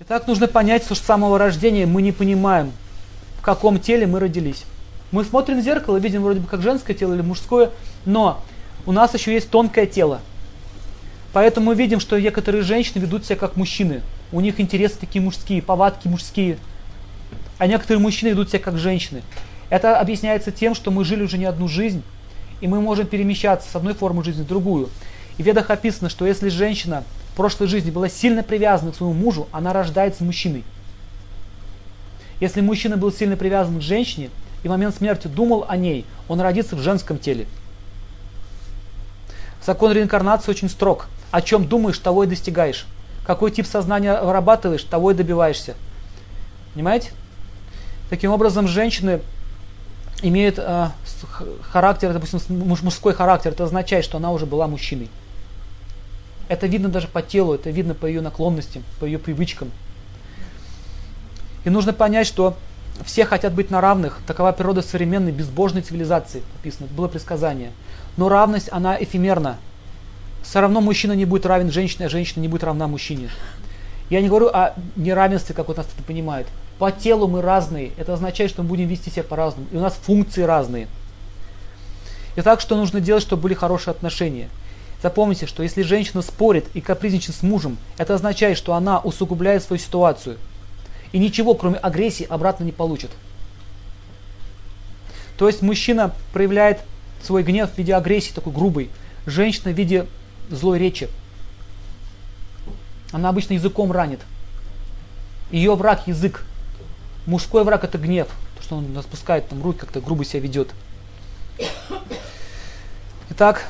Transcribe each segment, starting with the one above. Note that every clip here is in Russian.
Итак, нужно понять, что с самого рождения мы не понимаем, в каком теле мы родились. Мы смотрим в зеркало, видим вроде бы как женское тело или мужское, но у нас еще есть тонкое тело. Поэтому мы видим, что некоторые женщины ведут себя как мужчины. У них интересы такие мужские, повадки мужские. А некоторые мужчины ведут себя как женщины. Это объясняется тем, что мы жили уже не одну жизнь, и мы можем перемещаться с одной формы жизни в другую. И в ведах описано, что если женщина прошлой жизни была сильно привязана к своему мужу, она рождается мужчиной. Если мужчина был сильно привязан к женщине и в момент смерти думал о ней, он родится в женском теле. Закон реинкарнации очень строг. О чем думаешь, того и достигаешь. Какой тип сознания вырабатываешь, того и добиваешься. Понимаете? Таким образом, женщины имеют э, характер, допустим, мужской характер. Это означает, что она уже была мужчиной. Это видно даже по телу, это видно по ее наклонностям, по ее привычкам. И нужно понять, что все хотят быть на равных. Такова природа современной безбожной цивилизации. Написано, было предсказание. Но равность, она эфемерна. Все равно мужчина не будет равен женщине, а женщина не будет равна мужчине. Я не говорю о неравенстве, как вот нас это понимают. По телу мы разные. Это означает, что мы будем вести себя по-разному. И у нас функции разные. Итак, что нужно делать, чтобы были хорошие отношения? Запомните, что если женщина спорит и капризничает с мужем, это означает, что она усугубляет свою ситуацию. И ничего, кроме агрессии, обратно не получит. То есть мужчина проявляет свой гнев в виде агрессии, такой грубой. Женщина в виде злой речи. Она обычно языком ранит. Ее враг язык. Мужской враг это гнев. То, что он распускает там руки, как-то грубо себя ведет. Итак,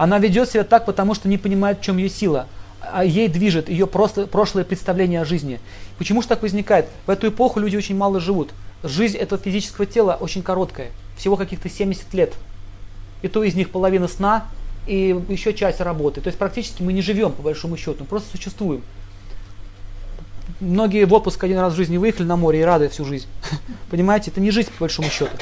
она ведет себя так, потому что не понимает, в чем ее сила. А ей движет ее просто, прошлое представление о жизни. Почему же так возникает? В эту эпоху люди очень мало живут. Жизнь этого физического тела очень короткая. Всего каких-то 70 лет. И то из них половина сна и еще часть работы. То есть практически мы не живем, по большому счету, мы просто существуем. Многие в отпуск один раз в жизни выехали на море и рады всю жизнь. Понимаете, это не жизнь, по большому счету.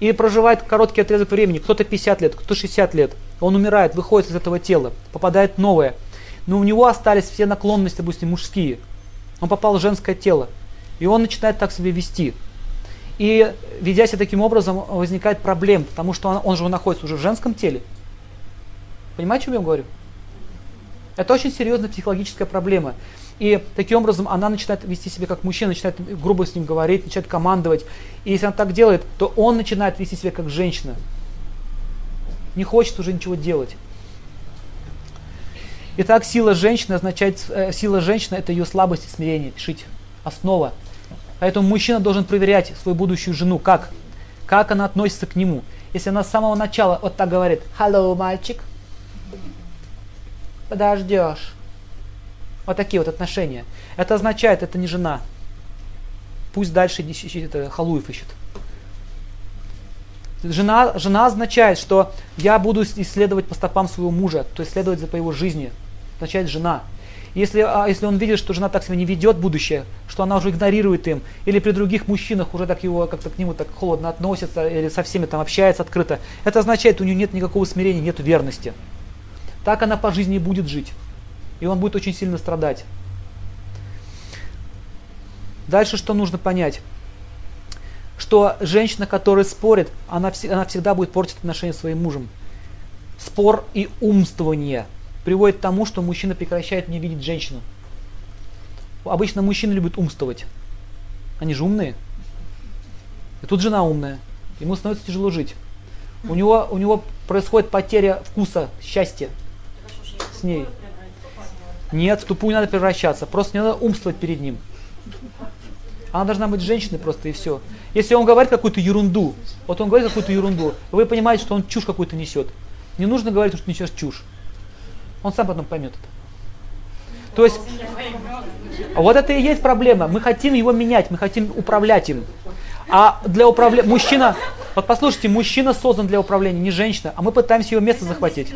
И проживает короткий отрезок времени, кто-то 50 лет, кто-то 60 лет. Он умирает, выходит из этого тела, попадает новое. Но у него остались все наклонности, допустим, мужские. Он попал в женское тело. И он начинает так себя вести. И ведя себя таким образом, возникает проблема, потому что он, он же находится уже в женском теле. Понимаете, о чем я говорю? Это очень серьезная психологическая проблема. И таким образом она начинает вести себя как мужчина, начинает грубо с ним говорить, начинает командовать. И если она так делает, то он начинает вести себя как женщина. Не хочет уже ничего делать. Итак, сила женщины означает, э, сила женщины это ее слабость и смирение. Пишите. Основа. Поэтому мужчина должен проверять свою будущую жену, как, как она относится к нему. Если она с самого начала вот так говорит, «Hello, мальчик», подождешь. Вот такие вот отношения. Это означает, это не жена. Пусть дальше это, Халуев ищет. Жена, жена означает, что я буду исследовать по стопам своего мужа, то есть следовать за по его жизни. Означает жена. Если, а, если он видит, что жена так себя не ведет будущее, что она уже игнорирует им, или при других мужчинах уже так его как-то к нему так холодно относится, или со всеми там общается открыто, это означает, у нее нет никакого смирения, нет верности. Так она по жизни будет жить. И он будет очень сильно страдать. Дальше что нужно понять? Что женщина, которая спорит, она, она всегда будет портить отношения с своим мужем. Спор и умствование – приводит к тому, что мужчина прекращает не видеть женщину. Обычно мужчины любят умствовать. Они же умные. И тут жена умная. Ему становится тяжело жить. У него, у него происходит потеря вкуса, счастья с ней. Нет, в тупую не надо превращаться. Просто не надо умствовать перед ним. Она должна быть женщиной просто и все. Если он говорит какую-то ерунду, вот он говорит какую-то ерунду, вы понимаете, что он чушь какую-то несет. Не нужно говорить, что несешь чушь. Он сам потом поймет это. То есть, вот это и есть проблема. Мы хотим его менять, мы хотим управлять им. А для управления, мужчина, вот послушайте, мужчина создан для управления, не женщина, а мы пытаемся его место захватить.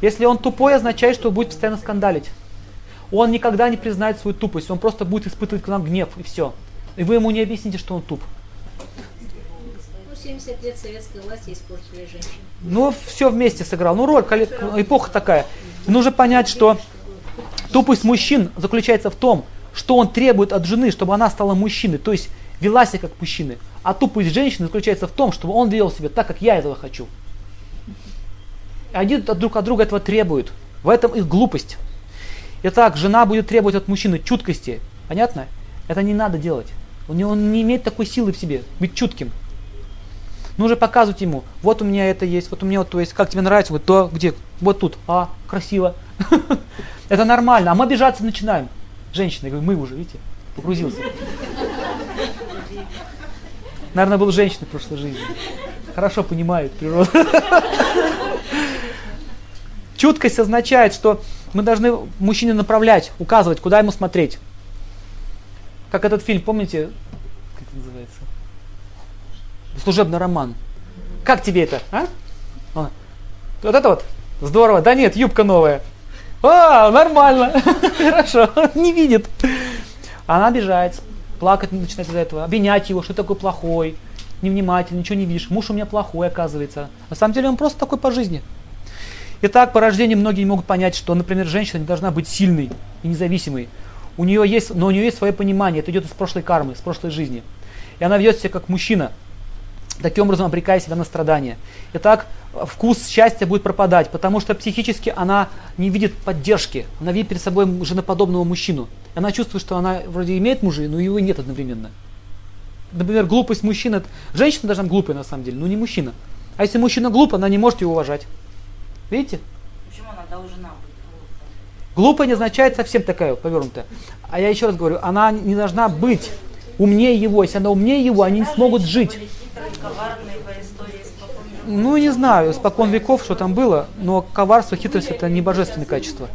Если он тупой, означает, что будет постоянно скандалить. Он никогда не признает свою тупость, он просто будет испытывать к нам гнев и все. И вы ему не объясните, что он туп. 70 лет советской власти испортили женщин. Ну, все вместе сыграл. Ну, роль, эпоха такая. Нужно понять, что тупость мужчин заключается в том, что он требует от жены, чтобы она стала мужчиной, то есть вела себя как мужчины. А тупость женщины заключается в том, чтобы он вел себя так, как я этого хочу. Они друг от друга этого требуют. В этом их глупость. Итак, жена будет требовать от мужчины чуткости. Понятно? Это не надо делать. Он он не имеет такой силы в себе, быть чутким. Нужно показывать ему, вот у меня это есть, вот у меня вот то есть, как тебе нравится, вот то, где, вот тут, а, красиво. Это нормально, а мы обижаться начинаем. Женщина, я говорю, мы уже, видите, погрузился. Наверное, был женщиной в прошлой жизни. Хорошо понимает природу. Чуткость означает, что мы должны мужчине направлять, указывать, куда ему смотреть. Как этот фильм, помните, как это называется? Служебный роман. Как тебе это, а? Вот это вот? Здорово. Да нет, юбка новая. А, нормально. Хорошо. Не видит. Она обижается. Плакать начинает из-за этого. Обвинять его, что такой плохой. Невнимательный, ничего не видишь. Муж у меня плохой, оказывается. На самом деле он просто такой по жизни. Итак, по рождению многие не могут понять, что, например, женщина не должна быть сильной и независимой. У нее есть, но у нее есть свое понимание, это идет из прошлой кармы, из прошлой жизни. И она ведет себя как мужчина, таким образом обрекая себя на страдания. Итак, вкус счастья будет пропадать, потому что психически она не видит поддержки, она видит перед собой женоподобного мужчину. Она чувствует, что она вроде имеет мужа, но его нет одновременно. Например, глупость мужчины, женщина должна глупой на самом деле, но не мужчина. А если мужчина глуп, она не может его уважать. Видите? Почему она должна быть глупая? не означает совсем такая повернутая. А я еще раз говорю, она не должна быть умнее его. Если она умнее его, они не смогут жить. Ну, не знаю, спокон веков, что там было, но коварство, хитрость – это не божественное качество.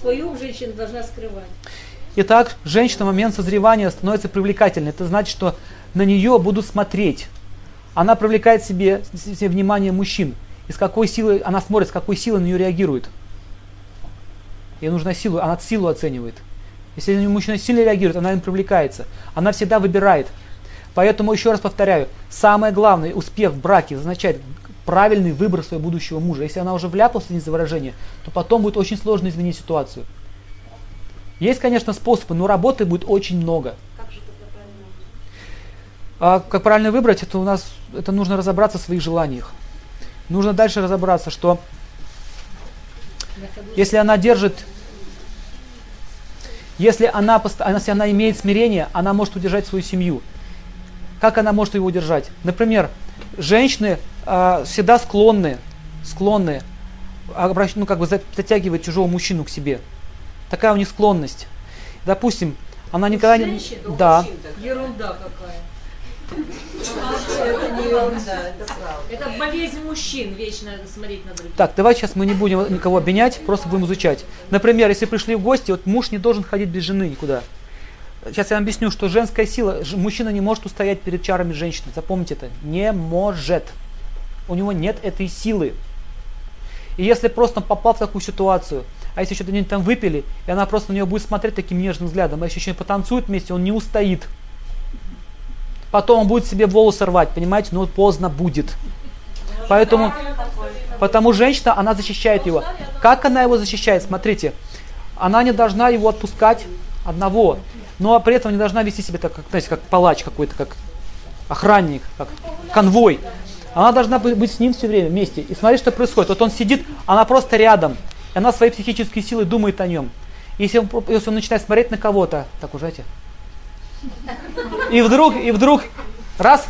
Свою женщина должна скрывать. Итак, женщина в момент созревания становится привлекательной. Это значит, что на нее будут смотреть. Она привлекает себе, себе внимание мужчин и с какой силой она смотрит, с какой силой на нее реагирует. Ей нужна сила, она силу оценивает. Если мужчина сильно реагирует, она им привлекается. Она всегда выбирает. Поэтому еще раз повторяю, самое главное, успех в браке означает правильный выбор своего будущего мужа. Если она уже вляпалась в за выражения, то потом будет очень сложно изменить ситуацию. Есть, конечно, способы, но работы будет очень много. Как же тогда правильно? А как правильно выбрать, это у нас это нужно разобраться в своих желаниях нужно дальше разобраться, что если она держит, если она, если она имеет смирение, она может удержать свою семью. Как она может его удержать? Например, женщины э, всегда склонны, склонны обращ, ну, как бы затягивать чужого мужчину к себе. Такая у них склонность. Допустим, она никогда не... Да. Ерунда какая. Это болезнь мужчин, вечно смотреть на других. Так, давай сейчас мы не будем никого обвинять, просто будем изучать. Например, если пришли в гости, вот муж не должен ходить без жены никуда. Сейчас я вам объясню, что женская сила, мужчина не может устоять перед чарами женщины. Запомните это. Не может. У него нет этой силы. И если просто попал в такую ситуацию, а если что-то там выпили, и она просто на него будет смотреть таким нежным взглядом, а если еще потанцует вместе, он не устоит. Потом он будет себе волосы рвать, понимаете, но поздно будет. Поэтому, потому женщина, она защищает его. Как она его защищает? Смотрите, она не должна его отпускать одного, но при этом не должна вести себя так, как, знаете, как палач какой-то, как охранник, как конвой. Она должна быть с ним все время вместе. И смотреть, что происходит. Вот он сидит, она просто рядом. И она своей психической силой думает о нем. Если он, если он начинает смотреть на кого-то, так уже эти, и вдруг, и вдруг, раз,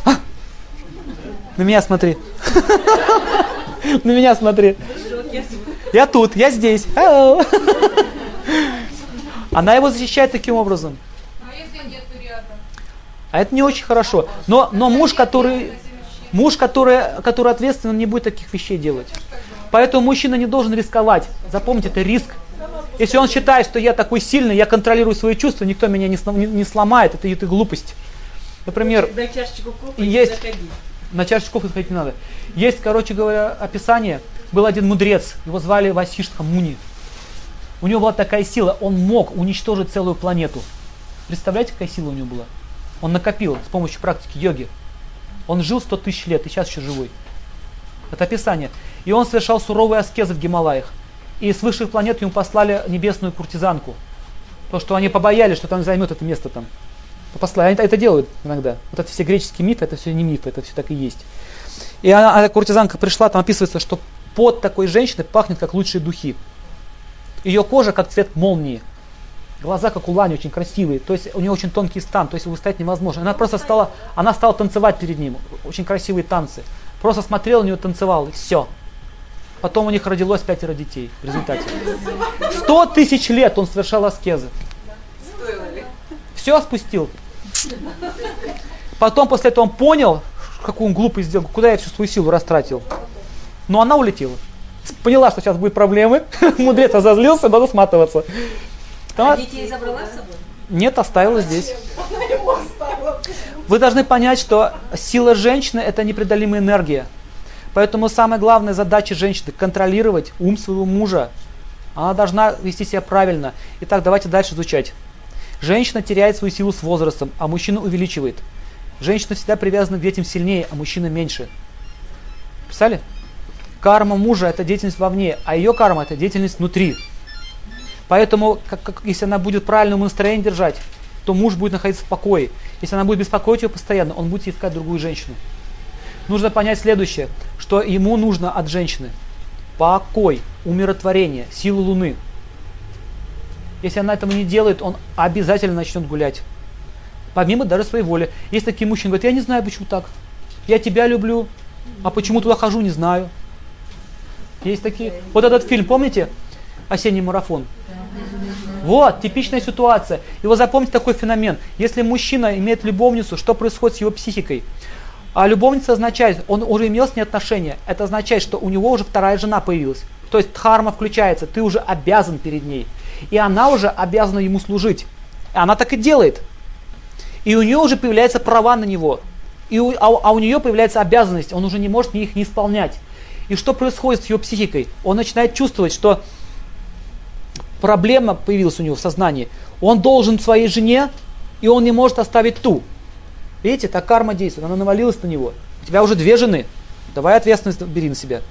на меня смотри. На меня смотри. Я тут, я здесь. Она его защищает таким образом. А это не очень хорошо. Но, но муж, который, муж, который, который ответственен, не будет таких вещей делать. Поэтому мужчина не должен рисковать. Запомните, это риск. Если он считает, что я такой сильный, я контролирую свои чувства, никто меня не, не, не сломает, это, это глупость. Например, на чашечку кофе есть, на чашечку кофе заходить не надо. Есть, короче говоря, описание. Был один мудрец, его звали Васиштха Муни. У него была такая сила, он мог уничтожить целую планету. Представляете, какая сила у него была? Он накопил с помощью практики йоги. Он жил 100 тысяч лет и сейчас еще живой. Это описание. И он совершал суровые аскезы в Гималаях. И с высших планет ему послали небесную куртизанку. То, что они побоялись, что там займет это место там. Послали. Они это делают иногда. Вот это все греческие мифы, это все не мифы, это все так и есть. И она, она куртизанка пришла, там описывается, что под такой женщины пахнет как лучшие духи. Ее кожа как цвет молнии. Глаза, как у Лани, очень красивые. То есть у нее очень тонкий стан, то есть выстоять невозможно. Она просто стала, она стала танцевать перед ним. Очень красивые танцы. Просто смотрел на нее, танцевал, и все. Потом у них родилось пятеро детей в результате. Сто тысяч лет он совершал аскезы. Все спустил. Потом после этого он понял, какую он глупость сделал, куда я всю свою силу растратил. Но она улетела. Поняла, что сейчас будут проблемы. Мудрец разозлился, надо сматываться. А детей забрала с собой? Нет, оставила здесь. Вы должны понять, что сила женщины это непреодолимая энергия. Поэтому самая главная задача женщины контролировать ум своего мужа. Она должна вести себя правильно. Итак, давайте дальше изучать. Женщина теряет свою силу с возрастом, а мужчина увеличивает. Женщина всегда привязана к детям сильнее, а мужчина меньше. Писали? Карма мужа это деятельность вовне, а ее карма это деятельность внутри. Поэтому, как, как, если она будет правильное настроение держать, то муж будет находиться в покое. Если она будет беспокоить ее постоянно, он будет искать другую женщину. Нужно понять следующее, что ему нужно от женщины покой, умиротворение, силу Луны. Если она этого не делает, он обязательно начнет гулять. Помимо даже своей воли. Есть такие мужчины, говорят, я не знаю, почему так. Я тебя люблю, а почему туда хожу, не знаю. Есть такие. Вот этот фильм, помните? Осенний марафон. Вот, типичная ситуация. И вот запомните такой феномен. Если мужчина имеет любовницу, что происходит с его психикой? А любовница означает, он уже имел с ней отношения. Это означает, что у него уже вторая жена появилась. То есть дхарма включается, ты уже обязан перед ней. И она уже обязана ему служить. И она так и делает. И у нее уже появляются права на него. И у, а, а у нее появляется обязанность, он уже не может их не исполнять. И что происходит с его психикой? Он начинает чувствовать, что проблема появилась у него в сознании. Он должен своей жене, и он не может оставить ту. Видите, так карма действует, она навалилась на него. У тебя уже две жены, давай ответственность бери на себя.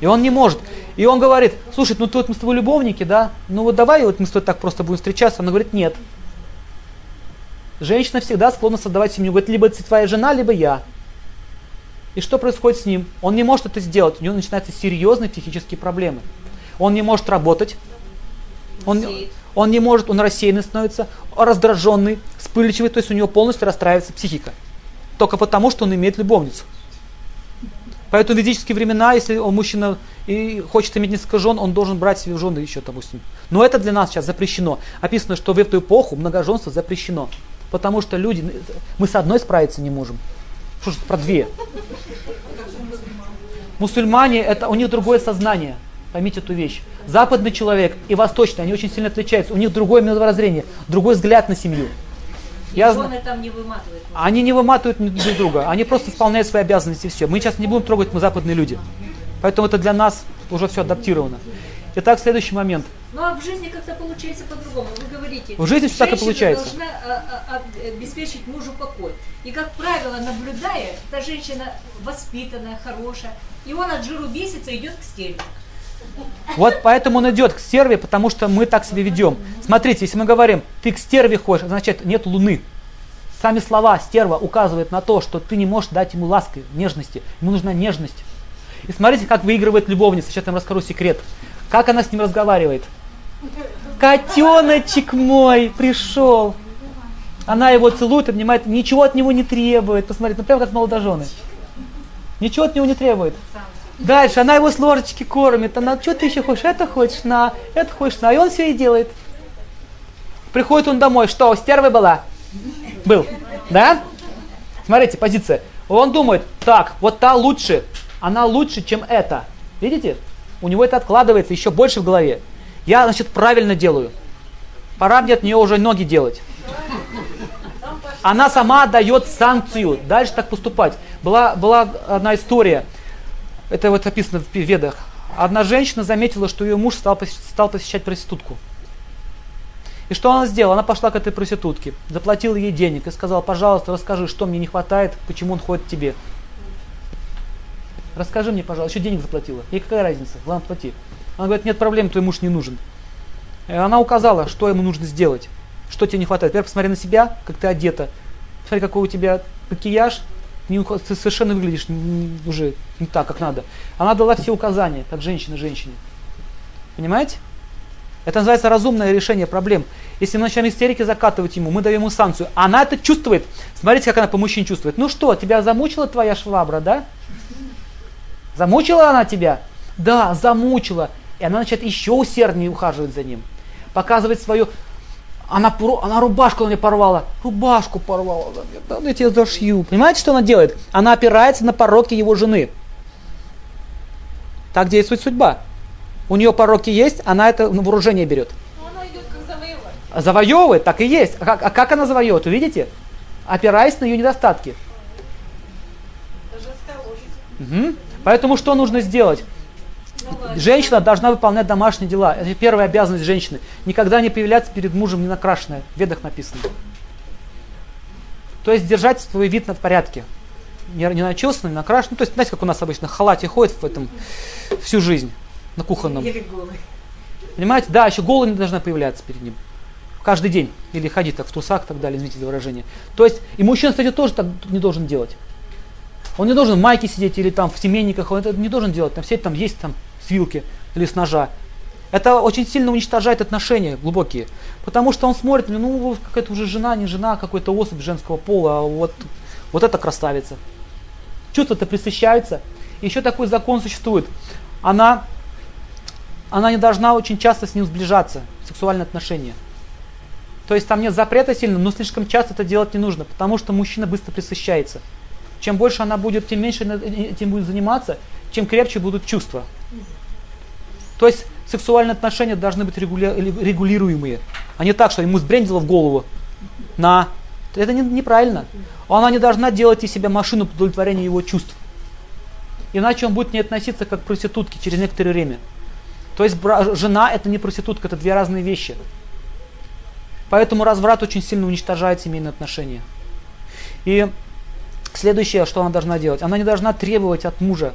И он не может. И он говорит, слушай, ну тут мы с тобой любовники, да? Ну вот давай вот мы с тобой так просто будем встречаться. Она говорит, нет. Женщина всегда склонна создавать семью. Говорит, либо это твоя жена, либо я. И что происходит с ним? Он не может это сделать. У него начинаются серьезные психические проблемы. Он не может работать, он, он не может, он рассеянный становится, раздраженный, вспыльчивый, то есть у него полностью расстраивается психика. Только потому, что он имеет любовницу. Поэтому в ведические времена, если он мужчина и хочет иметь несколько жен, он должен брать себе жены еще, допустим. Но это для нас сейчас запрещено. Описано, что в эту эпоху многоженство запрещено. Потому что люди, мы с одной справиться не можем. Что же про две? Мусульмане, это у них другое сознание. Поймите эту вещь. Западный человек и восточный, они очень сильно отличаются. У них другое мировоззрение, другой взгляд на семью. Я там не выматывают. Они не выматывают друг друга, они просто исполняют свои обязанности и все. Мы сейчас не будем трогать, мы западные люди. Поэтому это для нас уже все адаптировано. Итак, следующий момент. Ну а в жизни как-то получается по-другому. Вы говорите, в жизни все так и получается. должна а, а, а, обеспечить мужу покой. И как правило, наблюдая, эта женщина воспитанная, хорошая, и он от жиру бесится, идет к стельнику. Вот поэтому он идет к стерве, потому что мы так себя ведем. Смотрите, если мы говорим, ты к стерве ходишь, значит нет луны. Сами слова стерва указывают на то, что ты не можешь дать ему ласки, нежности. Ему нужна нежность. И смотрите, как выигрывает любовница. Сейчас я вам расскажу секрет. Как она с ним разговаривает. Котеночек мой пришел. Она его целует, обнимает, ничего от него не требует. Посмотрите, ну прям как молодожены. Ничего от него не требует. Дальше она его с ложечки кормит. Она, что ты еще хочешь? Это хочешь на, это хочешь на. И он все и делает. Приходит он домой. Что, стервой была? Был. Да? Смотрите, позиция. Он думает, так, вот та лучше. Она лучше, чем это. Видите? У него это откладывается еще больше в голове. Я, значит, правильно делаю. Пора мне от нее уже ноги делать. Она сама дает санкцию. Дальше так поступать. Была, была одна история. Это вот описано в Ведах. Одна женщина заметила, что ее муж стал, стал посещать проститутку. И что она сделала? Она пошла к этой проститутке, заплатила ей денег и сказала, пожалуйста, расскажи, что мне не хватает, почему он ходит к тебе. Расскажи мне, пожалуйста, еще денег заплатила. Ей какая разница? Главное, плати. Она говорит, нет проблем, твой муж не нужен. И она указала, что ему нужно сделать, что тебе не хватает. Теперь посмотри на себя, как ты одета. Посмотри, какой у тебя макияж, не, ты совершенно выглядишь не, уже не так, как надо. Она дала все указания, как женщина женщине. Понимаете? Это называется разумное решение проблем. Если мы начинаем истерики закатывать ему, мы даем ему санкцию. Она это чувствует. Смотрите, как она по мужчине чувствует. Ну что, тебя замучила твоя швабра, да? Замучила она тебя? Да, замучила. И она начинает еще усерднее ухаживать за ним. Показывать свою... Она, она рубашку на мне порвала. Рубашку порвала. Да, я тебя зашью. Понимаете, что она делает? Она опирается на пороки его жены. Так действует судьба. У нее пороки есть, она это на вооружение берет. Но она идет как завоевать. Завоевывает, так и есть. А как, а как она завоевывает, увидите? Опираясь на ее недостатки. Угу. Поэтому что нужно сделать? Женщина должна выполнять домашние дела. Это первая обязанность женщины. Никогда не появляться перед мужем не накрашенная. В ведах написано. То есть держать свой вид в порядке. Не, не начесанный, не накрашенный. Ну, то есть, знаете, как у нас обычно в халате ходит в этом всю жизнь на кухонном. Или голый. Понимаете? Да, еще голый не должна появляться перед ним. Каждый день. Или ходить так в трусах и так далее, извините за выражение. То есть, и мужчина, кстати, тоже так не должен делать. Он не должен в майке сидеть или там в семейниках, он это не должен делать. Там все там есть там с вилки или с ножа. Это очень сильно уничтожает отношения глубокие. Потому что он смотрит, ну, какая-то уже жена, не жена, какой-то особь женского пола, а вот, вот это красавица. Чувства-то присыщаются. И еще такой закон существует. Она, она не должна очень часто с ним сближаться, сексуальные отношения. То есть там нет запрета сильно, но слишком часто это делать не нужно, потому что мужчина быстро присыщается. Чем больше она будет, тем меньше этим будет заниматься, чем крепче будут чувства. То есть сексуальные отношения должны быть регули- регулируемые, а не так, что ему сбрендило в голову на... Это не, неправильно. Она не должна делать из себя машину удовлетворения его чувств. Иначе он будет к ней относиться как к проститутке через некоторое время. То есть жена это не проститутка, это две разные вещи. Поэтому разврат очень сильно уничтожает семейные отношения. И Следующее, что она должна делать, она не должна требовать от мужа.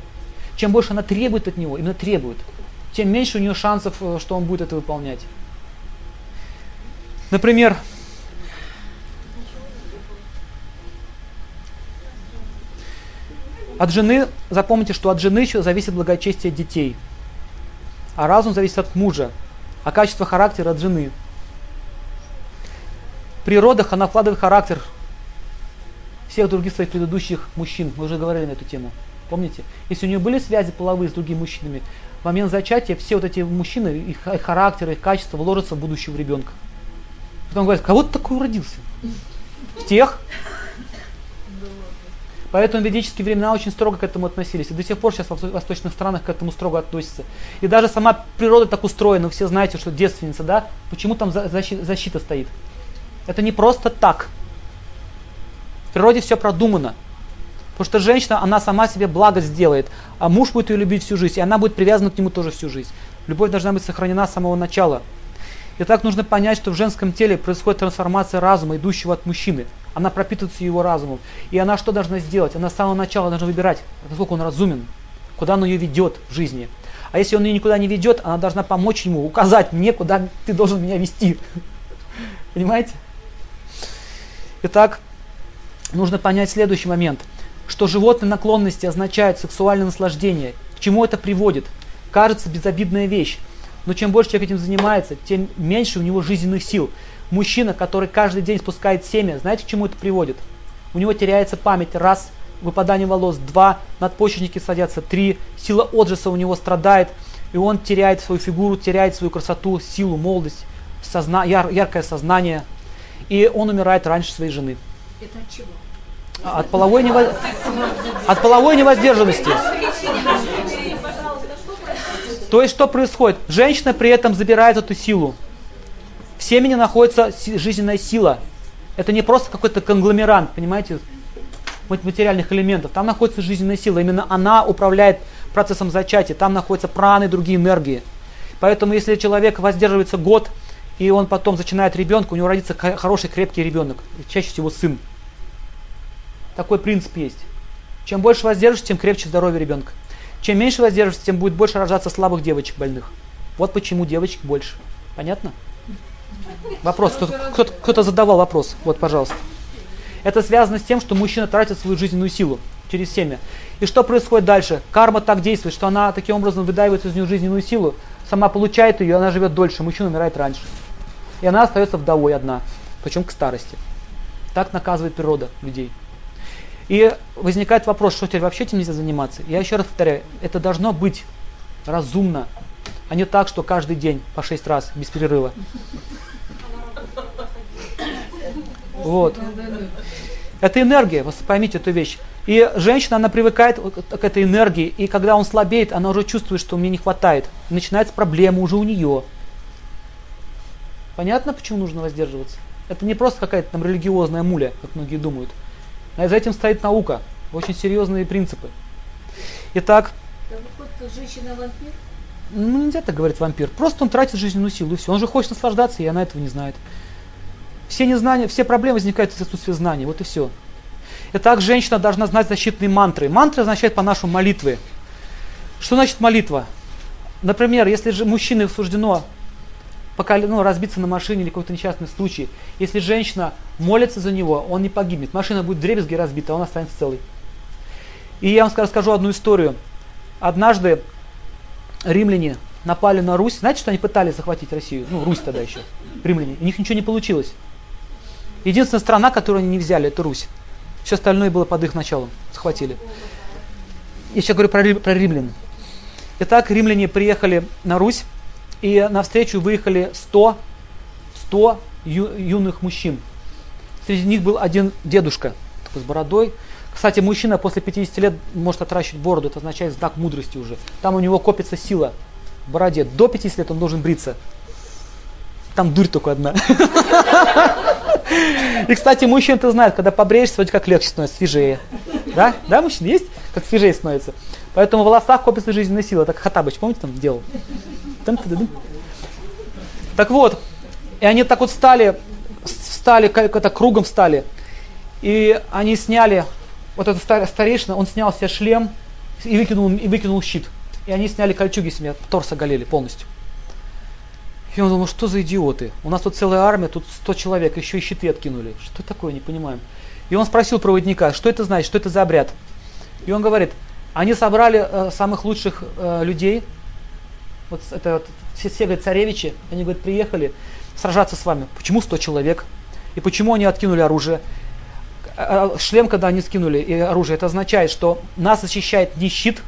Чем больше она требует от него, именно требует, тем меньше у нее шансов, э, что он будет это выполнять. Например, от жены, запомните, что от жены еще зависит благочестие детей, а разум зависит от мужа, а качество характера от жены. При родах она вкладывает характер всех других своих предыдущих мужчин. Мы уже говорили на эту тему. Помните? Если у нее были связи половые с другими мужчинами, в момент зачатия все вот эти мужчины, их, их характер, их качество вложатся в будущего ребенка. Потом говорят, кого ты такой родился? В тех. Поэтому ведические времена очень строго к этому относились. И до сих пор сейчас в восточных странах к этому строго относятся. И даже сама природа так устроена, вы все знаете, что девственница, да? Почему там защита, защита стоит? Это не просто так. В природе все продумано. Потому что женщина, она сама себе благо сделает, а муж будет ее любить всю жизнь, и она будет привязана к нему тоже всю жизнь. Любовь должна быть сохранена с самого начала. И так нужно понять, что в женском теле происходит трансформация разума, идущего от мужчины. Она пропитывается его разумом. И она что должна сделать? Она с самого начала должна выбирать, насколько он разумен, куда он ее ведет в жизни. А если он ее никуда не ведет, она должна помочь ему, указать мне, куда ты должен меня вести. Понимаете? Итак, нужно понять следующий момент, что животные наклонности означают сексуальное наслаждение. К чему это приводит? Кажется безобидная вещь, но чем больше человек этим занимается, тем меньше у него жизненных сил. Мужчина, который каждый день спускает семя, знаете, к чему это приводит? У него теряется память, раз, выпадание волос, два, надпочечники садятся, три, сила отжиса у него страдает, и он теряет свою фигуру, теряет свою красоту, силу, молодость, созна... яр... яркое сознание, и он умирает раньше своей жены. Это от чего? От половой, нево... от половой невоздержанности. То есть что происходит? Женщина при этом забирает эту силу. В семени находится жизненная сила. Это не просто какой-то конгломерант, понимаете, материальных элементов. Там находится жизненная сила. Именно она управляет процессом зачатия. Там находятся праны и другие энергии. Поэтому если человек воздерживается год, и он потом зачинает ребенка, у него родится хороший крепкий ребенок, чаще всего сын. Такой принцип есть. Чем больше воздержишься, тем крепче здоровье ребенка. Чем меньше воздержишься, тем будет больше рождаться слабых девочек больных. Вот почему девочек больше. Понятно? Вопрос. Кто-то, кто-то, задавал вопрос. Вот, пожалуйста. Это связано с тем, что мужчина тратит свою жизненную силу через семя. И что происходит дальше? Карма так действует, что она таким образом выдаивает из нее жизненную силу, сама получает ее, она живет дольше, мужчина умирает раньше. И она остается вдовой одна, причем к старости. Так наказывает природа людей. И возникает вопрос, что теперь вообще этим нельзя заниматься. Я еще раз повторяю, это должно быть разумно, а не так, что каждый день по шесть раз без перерыва. Вот. Это энергия, вы поймите эту вещь. И женщина, она привыкает к этой энергии, и когда он слабеет, она уже чувствует, что мне не хватает. Начинается проблема уже у нее. Понятно, почему нужно воздерживаться? Это не просто какая-то там религиозная муля, как многие думают. А за этим стоит наука, очень серьезные принципы. Итак, женщина-вампир? Ну, нельзя так говорить вампир. Просто он тратит жизненную силу, и все. Он же хочет наслаждаться, и она этого не знает. Все незнания, все проблемы возникают из отсутствия знаний. Вот и все. Итак, женщина должна знать защитные мантры. Мантры означают по-нашему молитвы. Что значит молитва? Например, если же мужчине суждено пока, ну, разбиться на машине или какой-то несчастный случай, если женщина молится за него, он не погибнет. Машина будет дребезги разбита, а он останется целый. И я вам расскажу одну историю. Однажды римляне напали на Русь. Знаете, что они пытались захватить Россию? Ну, Русь тогда еще. Римляне. У них ничего не получилось. Единственная страна, которую они не взяли, это Русь. Все остальное было под их началом. Схватили. Я сейчас говорю про, про римлян. Итак, римляне приехали на Русь, и навстречу выехали 100, 100 ю, юных мужчин. Среди них был один дедушка, такой с бородой. Кстати, мужчина после 50 лет может отращивать бороду, это означает знак мудрости уже. Там у него копится сила в бороде. До 50 лет он должен бриться. Там дурь только одна. И, кстати, мужчина-то знает, когда побреешься, вроде как легче становится, свежее. Да? Да, мужчина есть? Как свежее становится. Поэтому в волосах копится жизненная сила. Так Хатабыч, помните, там делал? Так вот, и они так вот стали, встали, как-то кругом встали. И они сняли, вот этот старейшина, он снял себе шлем и выкинул, и выкинул щит. И они сняли кольчуги себе, торс оголели полностью. И он думал, что за идиоты? У нас тут целая армия, тут 100 человек, еще и щиты откинули. Что такое, не понимаем. И он спросил проводника, что это значит, что это за обряд? И он говорит, они собрали э, самых лучших э, людей, вот это вот, все, все говорят, царевичи, они говорят, приехали сражаться с вами. Почему 100 человек? И почему они откинули оружие? А, а, шлем, когда они скинули и оружие, это означает, что нас защищает не щит,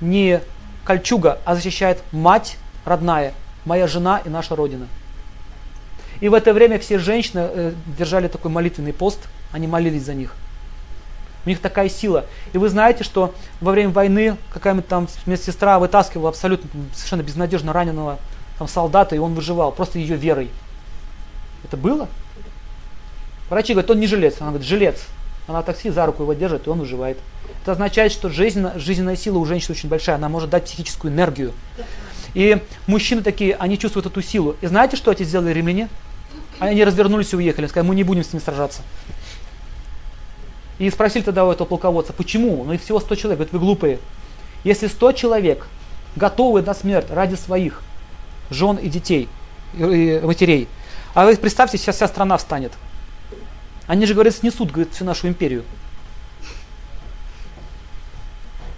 не кольчуга, а защищает мать родная, моя жена и наша Родина. И в это время все женщины э, держали такой молитвенный пост, они молились за них. У них такая сила. И вы знаете, что во время войны какая-нибудь там медсестра вытаскивала абсолютно совершенно безнадежно раненого там, солдата, и он выживал просто ее верой. Это было? Врачи говорят, он не жилец. Она говорит, жилец. Она такси за руку его держит, и он выживает. Это означает, что жизнь, жизненная сила у женщины очень большая, она может дать психическую энергию. И мужчины такие, они чувствуют эту силу. И знаете, что эти сделали римляне? Они развернулись и уехали, сказали, мы не будем с ними сражаться. И спросили тогда у этого полководца, почему? Ну их всего 100 человек. Говорит, вы глупые. Если 100 человек готовы на смерть ради своих жен и детей, и матерей, а вы представьте, сейчас вся страна встанет. Они же, говорят, снесут говорит, всю нашу империю.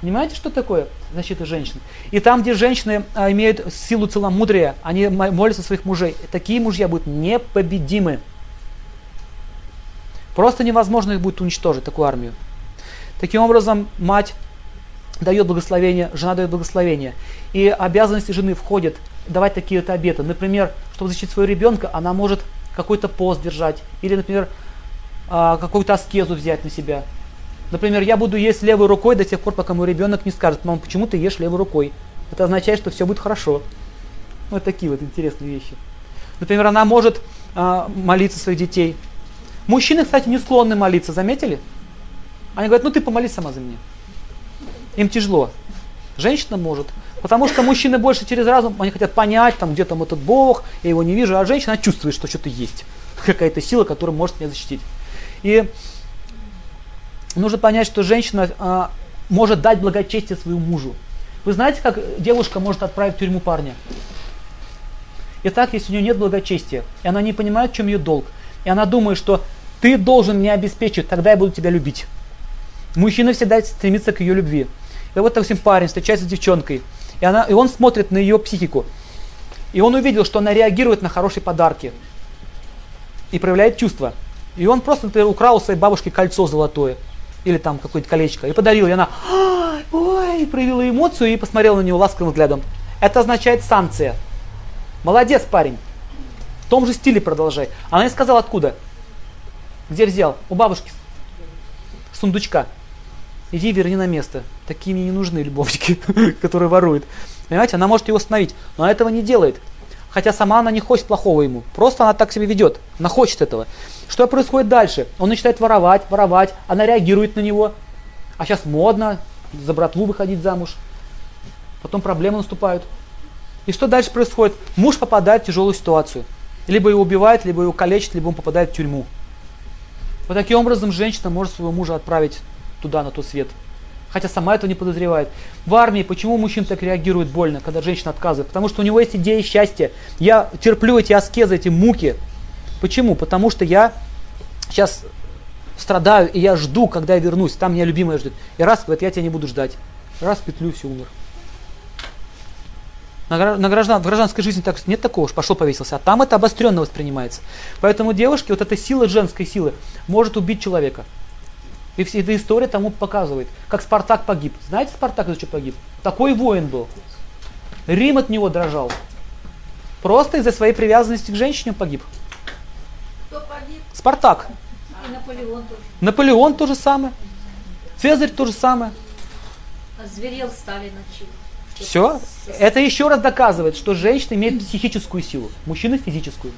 Понимаете, что такое защита женщин? И там, где женщины а, имеют силу целомудрия, они молятся своих мужей. Такие мужья будут непобедимы. Просто невозможно их будет уничтожить, такую армию. Таким образом, мать дает благословение, жена дает благословение. И обязанности жены входят давать такие вот обеты. Например, чтобы защитить своего ребенка, она может какой-то пост держать. Или, например, а, какую-то аскезу взять на себя. Например, я буду есть левой рукой до тех пор, пока мой ребенок не скажет, мам, почему ты ешь левой рукой? Это означает, что все будет хорошо. Вот такие вот интересные вещи. Например, она может а, молиться своих детей. Мужчины, кстати, не склонны молиться, заметили? Они говорят, ну ты помолись сама за меня. Им тяжело. Женщина может. Потому что мужчины больше через разум, они хотят понять, там, где там этот Бог, я его не вижу, а женщина чувствует, что что-то есть. Какая-то сила, которая может меня защитить. И нужно понять, что женщина а, может дать благочестие своему мужу. Вы знаете, как девушка может отправить в тюрьму парня? Итак, если у нее нет благочестия, и она не понимает, в чем ее долг, и она думает, что ты должен меня обеспечить, тогда я буду тебя любить. Мужчина всегда стремится к ее любви. И вот, допустим, парень встречается с девчонкой, и, она, и он смотрит на ее психику. И он увидел, что она реагирует на хорошие подарки и проявляет чувства. И он просто, например, украл у своей бабушки кольцо золотое или там какое-то колечко и подарил. И она, ой, проявила эмоцию и посмотрела на него ласковым взглядом. Это означает санкция. Молодец, парень. В том же стиле продолжай. Она не сказала откуда. Где взял? У бабушки. Сундучка. Иди верни на место. Такие мне не нужны любовники, которые воруют. Понимаете, она может его остановить, но она этого не делает. Хотя сама она не хочет плохого ему. Просто она так себя ведет. Она хочет этого. Что происходит дальше? Он начинает воровать, воровать. Она реагирует на него. А сейчас модно за братву выходить замуж. Потом проблемы наступают. И что дальше происходит? Муж попадает в тяжелую ситуацию. Либо его убивают, либо его калечат, либо он попадает в тюрьму. Вот таким образом женщина может своего мужа отправить туда, на тот свет. Хотя сама этого не подозревает. В армии почему мужчина так реагирует больно, когда женщина отказывает? Потому что у него есть идея счастья. Я терплю эти аскезы, эти муки. Почему? Потому что я сейчас страдаю, и я жду, когда я вернусь. Там меня любимая ждет. И раз, говорит, я тебя не буду ждать. Раз, петлю, все, умер. На, граждан, в гражданской жизни так нет такого, что пошел повесился, а там это обостренно воспринимается. Поэтому девушки, вот эта сила женской силы может убить человека. И вся эта история тому показывает, как Спартак погиб. Знаете, Спартак из-за чего погиб? Такой воин был. Рим от него дрожал. Просто из-за своей привязанности к женщине погиб. Кто погиб? Спартак. И Наполеон тоже. Наполеон то же самое. Цезарь то же самое. А зверел Сталин отчил. Все. Это еще раз доказывает, что женщина имеет психическую силу, мужчина физическую.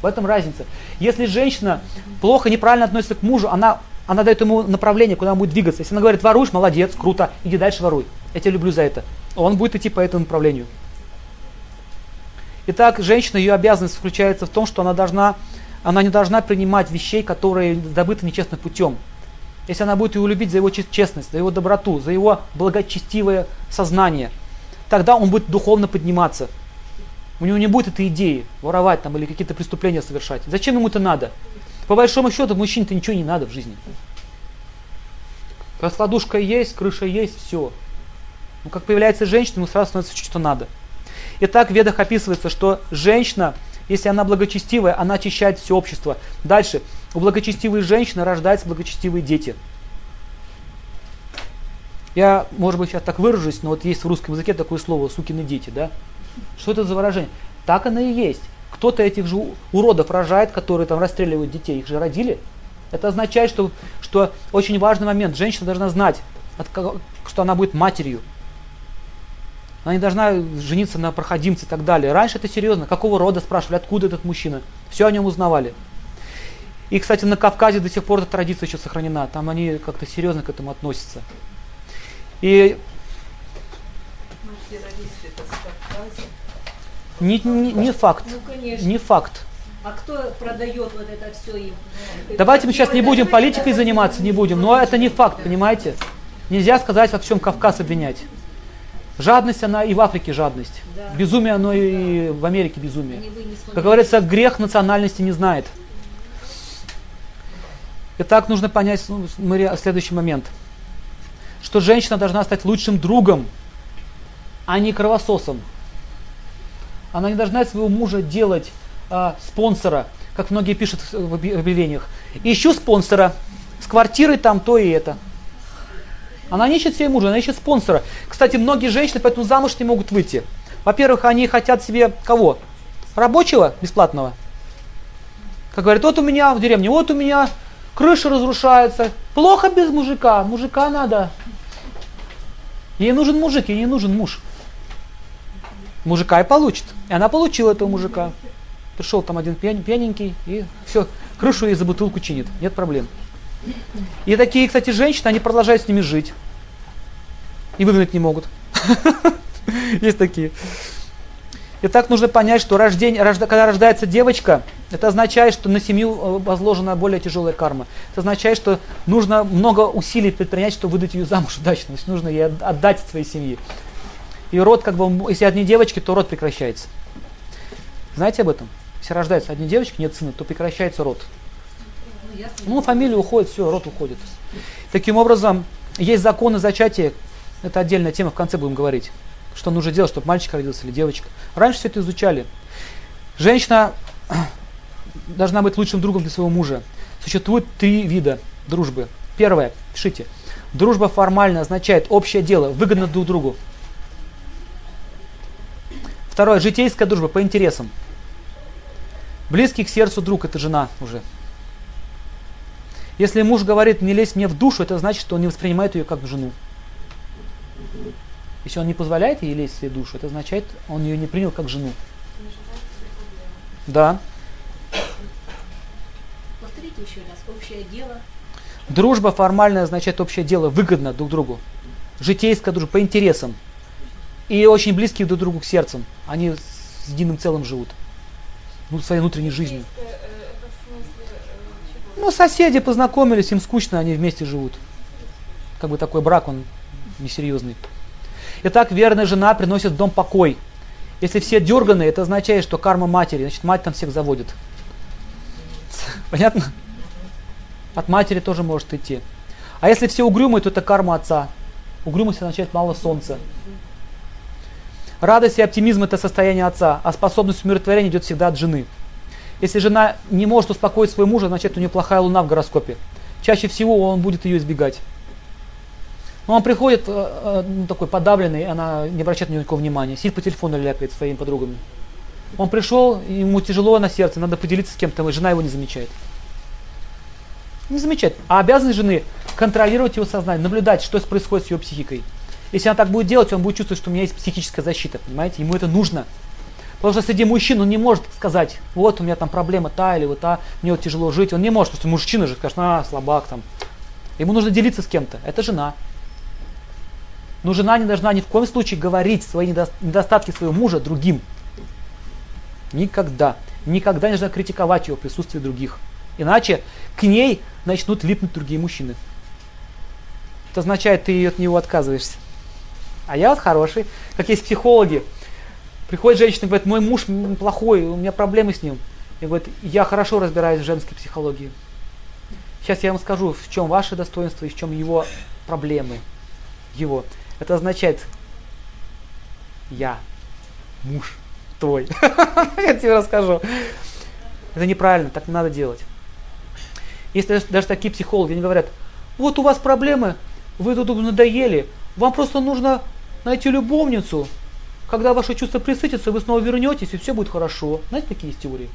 В этом разница. Если женщина плохо, неправильно относится к мужу, она, она дает ему направление, куда он будет двигаться. Если она говорит, воруешь, молодец, круто, иди дальше воруй. Я тебя люблю за это. Он будет идти по этому направлению. Итак, женщина, ее обязанность заключается в том, что она, должна, она не должна принимать вещей, которые добыты нечестным путем. Если она будет его любить за его честность, за его доброту, за его благочестивое сознание, тогда он будет духовно подниматься. У него не будет этой идеи воровать там или какие-то преступления совершать. Зачем ему это надо? По большому счету, мужчине-то ничего не надо в жизни. Раскладушка есть, крыша есть, все. Но как появляется женщина, ему сразу становится что надо. Итак, в ведах описывается, что женщина, если она благочестивая, она очищает все общество. Дальше. У благочестивой женщины рождаются благочестивые дети. Я, может быть, сейчас так выражусь, но вот есть в русском языке такое слово «сукины дети», да? Что это за выражение? Так оно и есть. Кто-то этих же уродов рожает, которые там расстреливают детей, их же родили. Это означает, что, что очень важный момент. Женщина должна знать, что она будет матерью. Она не должна жениться на проходимце и так далее. Раньше это серьезно. Какого рода спрашивали, откуда этот мужчина? Все о нем узнавали. И, кстати, на Кавказе до сих пор эта традиция еще сохранена. Там они как-то серьезно к этому относятся. И не, не, не факт. Ну, конечно. Не факт. А кто продает вот это все им? Давайте мы сейчас не будем политикой заниматься, не будем. Но это не факт, понимаете? Нельзя сказать во всем Кавказ обвинять. Жадность, она и в Африке жадность. Да. Безумие, оно и в Америке безумие. Как говорится, грех национальности не знает. Итак, нужно понять ну, следующий момент. Что женщина должна стать лучшим другом, а не кровососом. Она не должна своего мужа делать а, спонсора, как многие пишут в объявлениях. Ищу спонсора, с квартирой там то и это. Она не ищет себе мужа, она ищет спонсора. Кстати, многие женщины поэтому замуж не могут выйти. Во-первых, они хотят себе кого? Рабочего бесплатного. Как говорят, вот у меня в деревне, вот у меня крыша разрушается. Плохо без мужика, мужика надо. Ей нужен мужик, ей не нужен муж. Мужика и получит. И она получила этого мужика. Пришел там один пьян, пьяненький и все, крышу ей за бутылку чинит. Нет проблем. И такие, кстати, женщины, они продолжают с ними жить. И выгнать не могут. Есть такие. Итак, нужно понять, что рождение, когда рождается девочка, это означает, что на семью э, возложена более тяжелая карма. Это означает, что нужно много усилий предпринять, чтобы выдать ее замуж удачно. То есть нужно ей отдать своей семьи. И род, как бы, если одни девочки, то род прекращается. Знаете об этом? Если рождаются одни девочки, нет сына, то прекращается род. Ну, фамилия уходит, все, род уходит. Таким образом, есть законы зачатия, это отдельная тема, в конце будем говорить что нужно делать, чтобы мальчик родился или девочка. Раньше все это изучали. Женщина должна быть лучшим другом для своего мужа. Существует три вида дружбы. Первое, пишите. Дружба формально означает общее дело, выгодно друг другу. Второе, житейская дружба по интересам. Близкий к сердцу друг, это жена уже. Если муж говорит, не лезь мне в душу, это значит, что он не воспринимает ее как жену. Если он не позволяет ей лезть в свою душу, это означает, он ее не принял как жену. Да. Повторите еще раз. Общее дело. Дружба формально означает общее дело, выгодно друг другу. Житейская дружба по интересам. И очень близкие друг другу к сердцам. Они с единым целым живут. Ну, своей внутренней жизнью. Ну, соседи познакомились, им скучно, они вместе живут. Как бы такой брак, он несерьезный. Итак, верная жена приносит в дом покой. Если все дерганые, это означает, что карма матери, значит мать там всех заводит. Понятно? От матери тоже может идти. А если все угрюмые, то это карма отца. Угрюмость означает мало солнца. Радость и оптимизм это состояние отца, а способность умиротворения идет всегда от жены. Если жена не может успокоить своего мужа, значит у нее плохая луна в гороскопе. Чаще всего он будет ее избегать. Но он приходит э, э, ну, такой подавленный, она не обращает на него никакого внимания, сидит по телефону ляпает своими подругами. Он пришел, ему тяжело на сердце, надо поделиться с кем-то, и жена его не замечает. Не замечает. А обязанность жены контролировать его сознание, наблюдать, что происходит с его психикой. Если она так будет делать, он будет чувствовать, что у меня есть психическая защита, понимаете? Ему это нужно. Потому что среди мужчин он не может сказать, вот у меня там проблема та или вот та, мне вот тяжело жить. Он не может, потому что мужчина же скажет, а, слабак там. Ему нужно делиться с кем-то. Это жена. Но жена не должна ни в коем случае говорить свои недостатки своего мужа другим. Никогда. Никогда не должна критиковать его в присутствии других. Иначе к ней начнут липнуть другие мужчины. Это означает, ты от него отказываешься. А я вот хороший. Как есть психологи. Приходит женщина и говорит, мой муж плохой, у меня проблемы с ним. И говорит, я хорошо разбираюсь в женской психологии. Сейчас я вам скажу, в чем ваше достоинство и в чем его проблемы. Его. Это означает я, муж твой. Я тебе расскажу. Это неправильно, так не надо делать. Если даже такие психологи, они говорят, вот у вас проблемы, вы тут надоели, вам просто нужно найти любовницу. Когда ваши чувства присытятся, вы снова вернетесь, и все будет хорошо. Знаете, такие есть теории?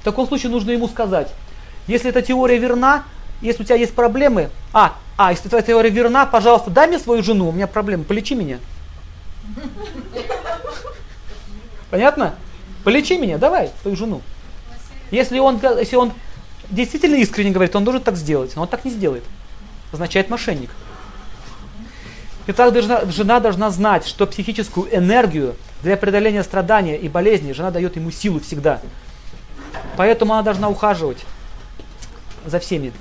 В таком случае нужно ему сказать, если эта теория верна, если у тебя есть проблемы, а, а, если твоя теория верна, пожалуйста, дай мне свою жену, у меня проблемы, полечи меня. Понятно? Полечи меня, давай, твою жену. Если он, если он действительно искренне говорит, он должен так сделать, но он так не сделает. Означает мошенник. Итак, должна, жена должна знать, что психическую энергию для преодоления страдания и болезни жена дает ему силу всегда. Поэтому она должна ухаживать за всеми.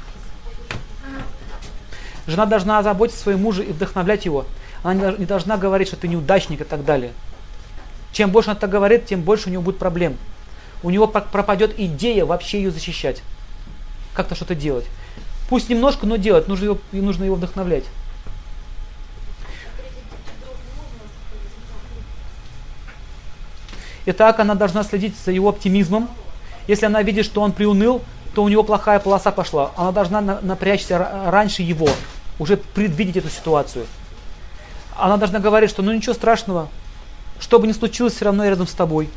Жена должна заботиться о своем муже и вдохновлять его. Она не должна говорить, что ты неудачник и так далее. Чем больше она так говорит, тем больше у него будет проблем. У него пропадет идея вообще ее защищать. Как-то что-то делать. Пусть немножко, но делать. Нужно его, нужно его вдохновлять. Итак, она должна следить за его оптимизмом. Если она видит, что он приуныл, то у него плохая полоса пошла. Она должна напрячься раньше его, уже предвидеть эту ситуацию. Она должна говорить, что ну ничего страшного, что бы ни случилось, все равно я рядом с тобой.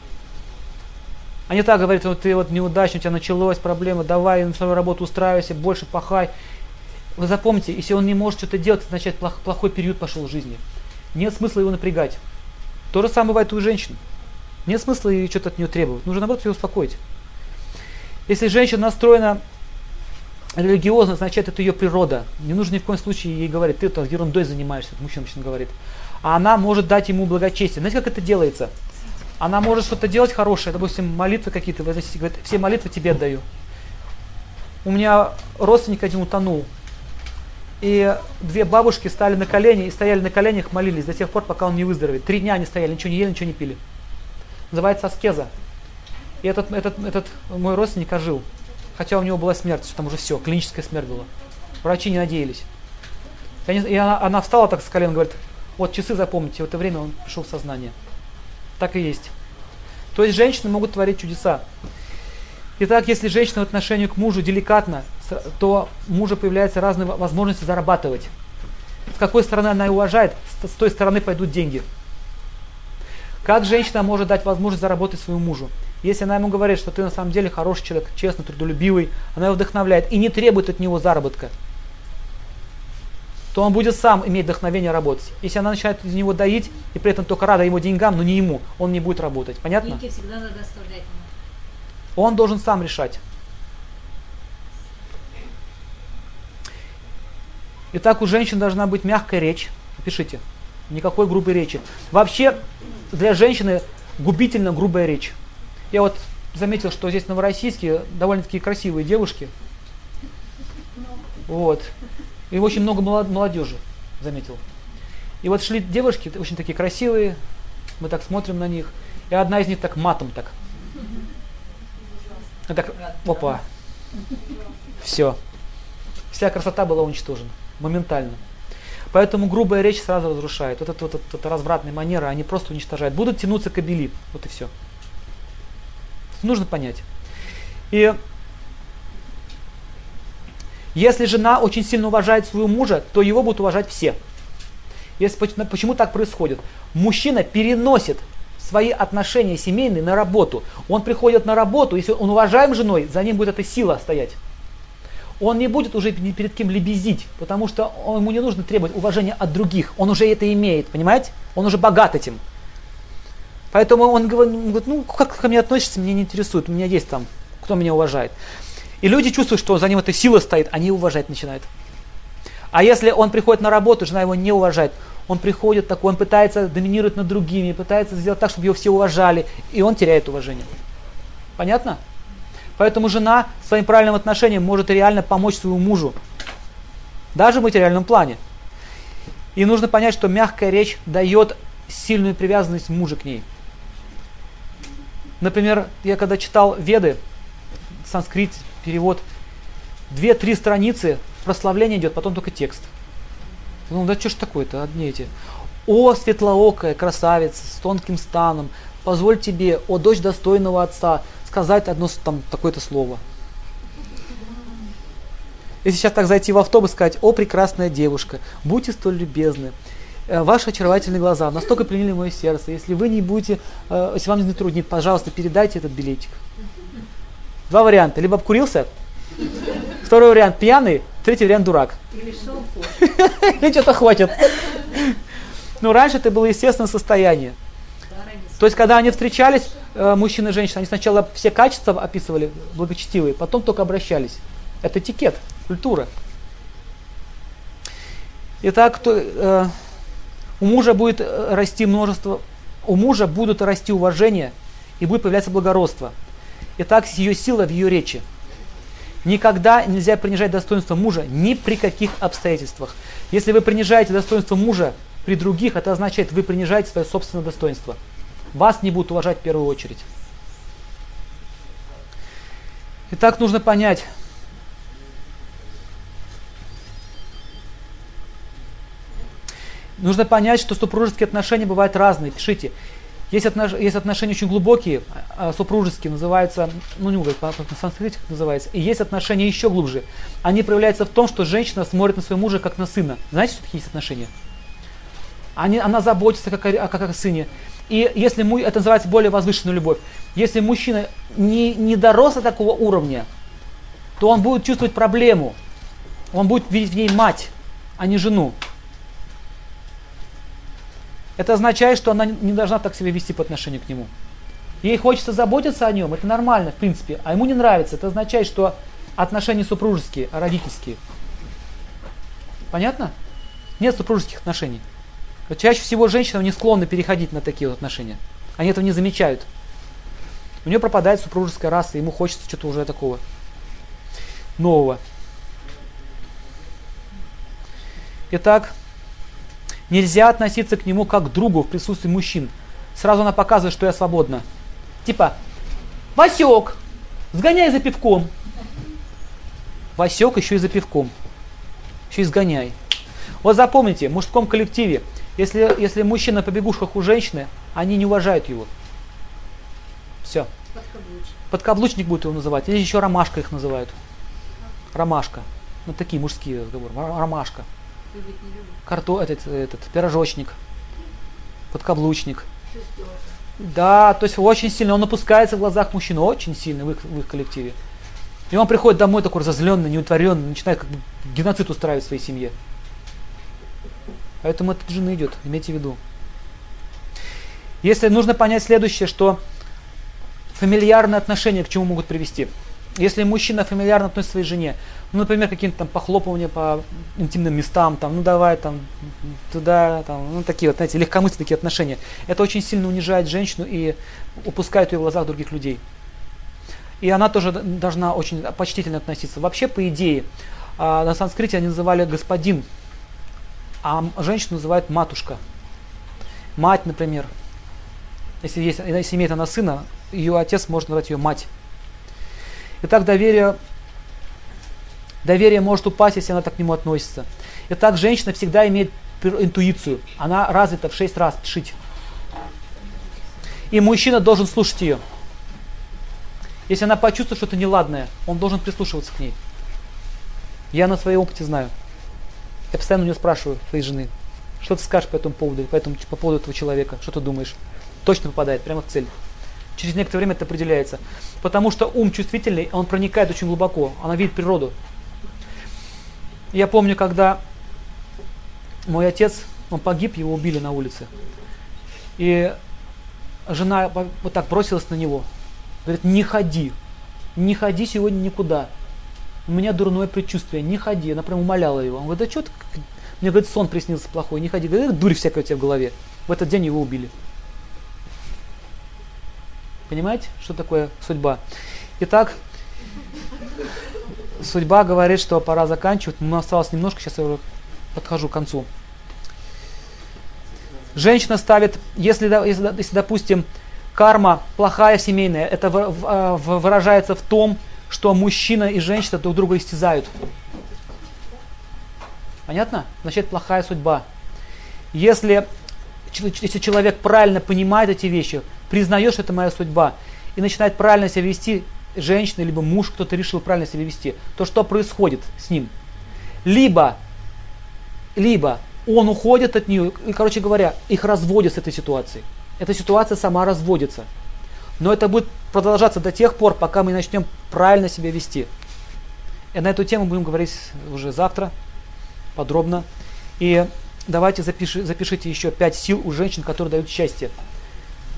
А не так говорит, вот ты вот неудачник, у тебя началась проблема, давай на свою работу устраивайся, больше пахай. Вы запомните, если он не может что-то делать, это означает плохой период пошел в жизни. Нет смысла его напрягать. То же самое бывает у женщин. Нет смысла ей что-то от нее требовать. Нужно наоборот ее успокоить. Если женщина настроена религиозно, значит это ее природа. Не нужно ни в коем случае ей говорить, ты там ерундой занимаешься, мужчина, мужчина говорит. а она может дать ему благочестие. Знаете, как это делается? Она может что-то делать хорошее, допустим, молитвы какие-то, говорит, все молитвы тебе отдаю. У меня родственник один утонул, и две бабушки стали на колени и стояли на коленях, молились до тех пор, пока он не выздоровеет. Три дня они стояли, ничего не ели, ничего не пили. Называется аскеза. И этот, этот, этот мой родственник ожил. Хотя у него была смерть, что там уже все, клиническая смерть была. Врачи не надеялись. И, она, она встала так с колен, говорит, вот часы запомните, в это время он пришел в сознание. Так и есть. То есть женщины могут творить чудеса. Итак, если женщина в отношении к мужу деликатно, то у мужа появляются разные возможности зарабатывать. С какой стороны она уважает, с той стороны пойдут деньги. Как женщина может дать возможность заработать своему мужу? Если она ему говорит, что ты на самом деле хороший человек, честный, трудолюбивый, она его вдохновляет и не требует от него заработка, то он будет сам иметь вдохновение работать. Если она начинает из него доить, и при этом только рада его деньгам, но не ему, он не будет работать. Понятно? Всегда надо оставлять ему. Он должен сам решать. Итак, у женщин должна быть мягкая речь. Пишите. Никакой грубой речи. Вообще, для женщины губительно грубая речь. Я вот заметил, что здесь новороссийские довольно-таки красивые девушки. Вот. И очень много молодежи, заметил. И вот шли девушки, очень такие красивые, мы так смотрим на них, и одна из них так матом так и так, опа, все. Вся красота была уничтожена моментально. Поэтому грубая речь сразу разрушает. Вот это вот, это, это развратные манеры, они просто уничтожают. Будут тянуться кабели. Вот и все. Нужно понять. И если жена очень сильно уважает своего мужа, то его будут уважать все. Если, почему так происходит? Мужчина переносит свои отношения семейные на работу. Он приходит на работу, если он уважаем женой, за ним будет эта сила стоять. Он не будет уже ни перед кем лебезить, потому что ему не нужно требовать уважения от других. Он уже это имеет, понимаете? Он уже богат этим. Поэтому он говорит, ну как ко мне относится, меня не интересует, у меня есть там, кто меня уважает. И люди чувствуют, что за ним эта сила стоит, они уважать начинают. А если он приходит на работу, жена его не уважает, он приходит такой, он пытается доминировать над другими, пытается сделать так, чтобы его все уважали, и он теряет уважение. Понятно? Поэтому жена своим правильным отношением может реально помочь своему мужу, даже в материальном плане. И нужно понять, что мягкая речь дает сильную привязанность мужа к ней. Например, я когда читал Веды, санскрит, перевод, две-три страницы прославления идет, потом только текст. Ну да что ж такое-то, одни эти. О, светлоокая красавица с тонким станом, позволь тебе, о дочь достойного отца, сказать одно там такое-то слово. Если сейчас так зайти в автобус и сказать, о, прекрасная девушка, будьте столь любезны, э, ваши очаровательные глаза настолько пленили мое сердце. Если вы не будете, э, если вам не труднит, пожалуйста, передайте этот билетик. Два варианта. Либо обкурился, второй вариант пьяный, третий вариант дурак. Или что-то хватит. Ну, раньше это было естественное состояние. То есть, когда они встречались, э, мужчина и женщина, они сначала все качества описывали благочестивые, потом только обращались. Это этикет, культура. Итак, то, э, у мужа будет э, расти множество, у мужа будут расти уважение и будет появляться благородство. Итак, ее сила в ее речи. Никогда нельзя принижать достоинство мужа ни при каких обстоятельствах. Если вы принижаете достоинство мужа при других, это означает, вы принижаете свое собственное достоинство. Вас не будут уважать в первую очередь. Итак, нужно понять, Нужно понять, что супружеские отношения бывают разные. Пишите. Есть, отнош... есть отношения очень глубокие, а, супружеские, называются, ну не говорю, по, по санскрите как называется, и есть отношения еще глубже. Они проявляются в том, что женщина смотрит на своего мужа как на сына. Знаете, что такие есть отношения? Они, она заботится как о, как о сыне. И если это называется более возвышенная любовь. Если мужчина не, не дорос до такого уровня, то он будет чувствовать проблему. Он будет видеть в ней мать, а не жену. Это означает, что она не должна так себя вести по отношению к нему. Ей хочется заботиться о нем, это нормально, в принципе, а ему не нравится. Это означает, что отношения супружеские, а родительские. Понятно? Нет супружеских отношений. Вот чаще всего женщины не склонны переходить на такие вот отношения. Они этого не замечают. У нее пропадает супружеская раса, ему хочется что-то уже такого нового. Итак, нельзя относиться к нему как к другу в присутствии мужчин. Сразу она показывает, что я свободна. Типа, Васек, сгоняй за пивком. Васек еще и за пивком. Еще и сгоняй. Вот запомните, в мужском коллективе, если, если мужчина по бегушках у женщины, они не уважают его. Все. Подкаблучник. Подкаблучник будет его называть. Или еще ромашка их называют. Ромашка. Ну такие мужские разговоры. Ромашка. Любит, не любит. Карто, этот, этот, пирожочник. Подкаблучник. Шестерка. Да, то есть очень сильно, он опускается в глазах мужчин, очень сильно в их, в их коллективе. И он приходит домой такой разозленный, неутворенный, начинает как бы геноцид устраивать в своей семье. Поэтому это жены идет, имейте в виду. Если нужно понять следующее, что фамильярные отношения к чему могут привести. Если мужчина фамильярно относится к своей жене, ну, например, какие-то там похлопывания по интимным местам, там, ну давай там туда, там, ну такие вот, знаете, легкомысленные такие отношения, это очень сильно унижает женщину и упускает ее в глазах других людей. И она тоже должна очень почтительно относиться. Вообще, по идее, а, на санскрите они называли господин, а женщину называют матушка. Мать, например. Если, есть, если имеет она сына, ее отец может назвать ее мать. Итак, доверие, доверие может упасть, если она так к нему относится. Итак, женщина всегда имеет интуицию. Она развита в 6 раз шить. И мужчина должен слушать ее. Если она почувствует что-то неладное, он должен прислушиваться к ней. Я на своем опыте знаю. Я постоянно у нее спрашиваю, своей жены, что ты скажешь по этому поводу, по, этому, по поводу этого человека, что ты думаешь. Точно попадает, прямо в цель. Через некоторое время это определяется. Потому что ум чувствительный, он проникает очень глубоко, она видит природу. Я помню, когда мой отец, он погиб, его убили на улице. И жена вот так бросилась на него. Говорит, не ходи, не ходи сегодня никуда. У меня дурное предчувствие, не ходи. Она прям умоляла его. Он говорит, да что ты, мне, говорит, сон приснился плохой, не ходи. Говорит, «Да дурь всякая у тебя в голове. В этот день его убили. Понимаете, что такое судьба? Итак, судьба говорит, что пора заканчивать. Нас осталось немножко, сейчас я уже подхожу к концу. Женщина ставит, если, если, если, допустим, карма плохая семейная, это а, выражается в том, что мужчина и женщина друг друга истязают. Понятно? Значит, плохая судьба. Если, если человек правильно понимает эти вещи, признает, что это моя судьба, и начинает правильно себя вести, женщина, либо муж, кто-то решил правильно себя вести, то что происходит с ним? Либо, либо он уходит от нее, и, короче говоря, их разводят с этой ситуацией. Эта ситуация сама разводится. Но это будет продолжаться до тех пор, пока мы начнем правильно себя вести. И на эту тему будем говорить уже завтра подробно. И давайте запиши, запишите еще пять сил у женщин, которые дают счастье.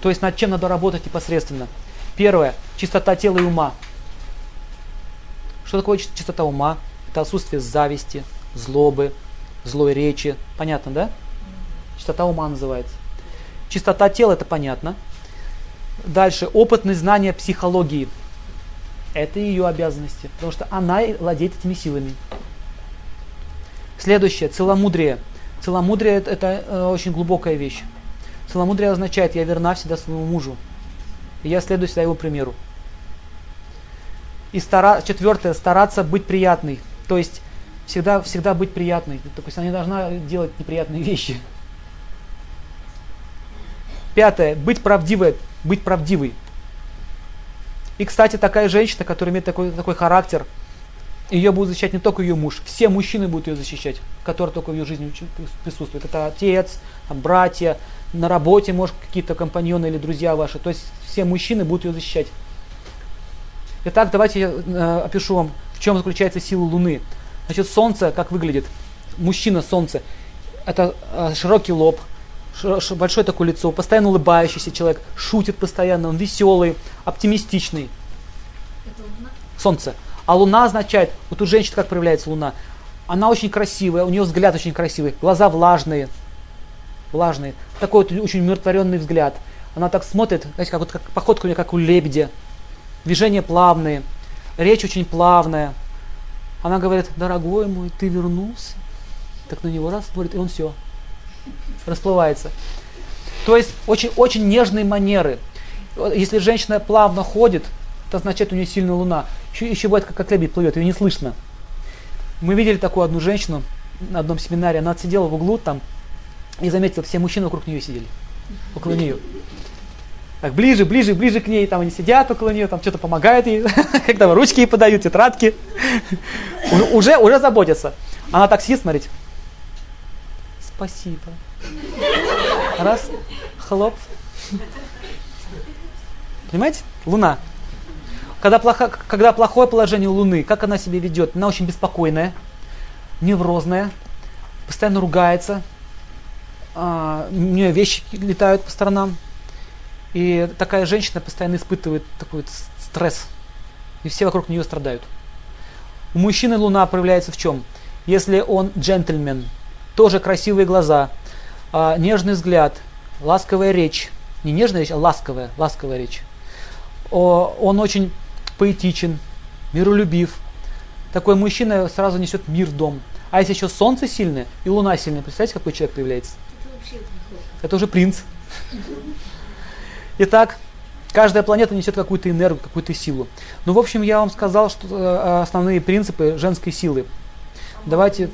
То есть над чем надо работать непосредственно. Первое. Чистота тела и ума. Что такое чис- чистота ума? Это отсутствие зависти, злобы, злой речи. Понятно, да? Чистота ума называется. Чистота тела это понятно. Дальше. Опытное знание психологии. Это ее обязанности, потому что она владеет этими силами. Следующее. Целомудрие. Целомудрие это, это очень глубокая вещь. Целомудрие означает, я верна всегда своему мужу. И я следую всегда его примеру. И стара... четвертое, стараться быть приятной. То есть всегда, всегда быть приятной. То есть она не должна делать неприятные вещи. Пятое, быть правдивой, быть правдивой. И, кстати, такая женщина, которая имеет такой, такой характер, ее будет защищать не только ее муж, все мужчины будут ее защищать, которые только в ее жизни присутствуют. Это отец, братья, на работе, может, какие-то компаньоны или друзья ваши. То есть все мужчины будут ее защищать. Итак, давайте я э, опишу вам, в чем заключается сила Луны. Значит, Солнце как выглядит? Мужчина Солнце. Это э, широкий лоб, большое такое лицо, постоянно улыбающийся человек, шутит постоянно, он веселый, оптимистичный. Солнце. А Луна означает, вот у женщин как проявляется Луна? Она очень красивая, у нее взгляд очень красивый, глаза влажные, влажные. Такой вот очень умиротворенный взгляд. Она так смотрит, знаете, как, вот, как походка у нее как у лебедя. Движения плавные, речь очень плавная. Она говорит, дорогой мой, ты вернулся. Так на него раз смотрит, и он все, расплывается. То есть очень, очень нежные манеры. Если женщина плавно ходит, это означает, у нее сильная луна. Еще, еще бывает, как, как лебедь плывет, ее не слышно. Мы видели такую одну женщину на одном семинаре, она сидела в углу там и заметила, все мужчины вокруг нее сидели, около нее. Так, ближе, ближе, ближе к ней, там они сидят около нее, там что-то помогают ей, когда ручки ей подают, тетрадки. Уже, уже заботятся. Она так сидит, смотрите. Спасибо. Раз, хлоп. Понимаете? Луна. Когда, плохо, когда плохое положение у Луны, как она себя ведет? Она очень беспокойная, неврозная, постоянно ругается, а, у нее вещи летают по сторонам. И такая женщина постоянно испытывает такой стресс. И все вокруг нее страдают. У мужчины Луна проявляется в чем? Если он джентльмен, тоже красивые глаза, а, нежный взгляд, ласковая речь. Не нежная речь, а ласковая, ласковая речь. О, он очень поэтичен, миролюбив. Такой мужчина сразу несет мир в дом. А если еще солнце сильное и луна сильная, представляете, какой человек появляется? Это, Это уже принц. Итак, каждая планета несет какую-то энергию, какую-то силу. Ну, в общем, я вам сказал, что э, основные принципы женской силы. А Давайте...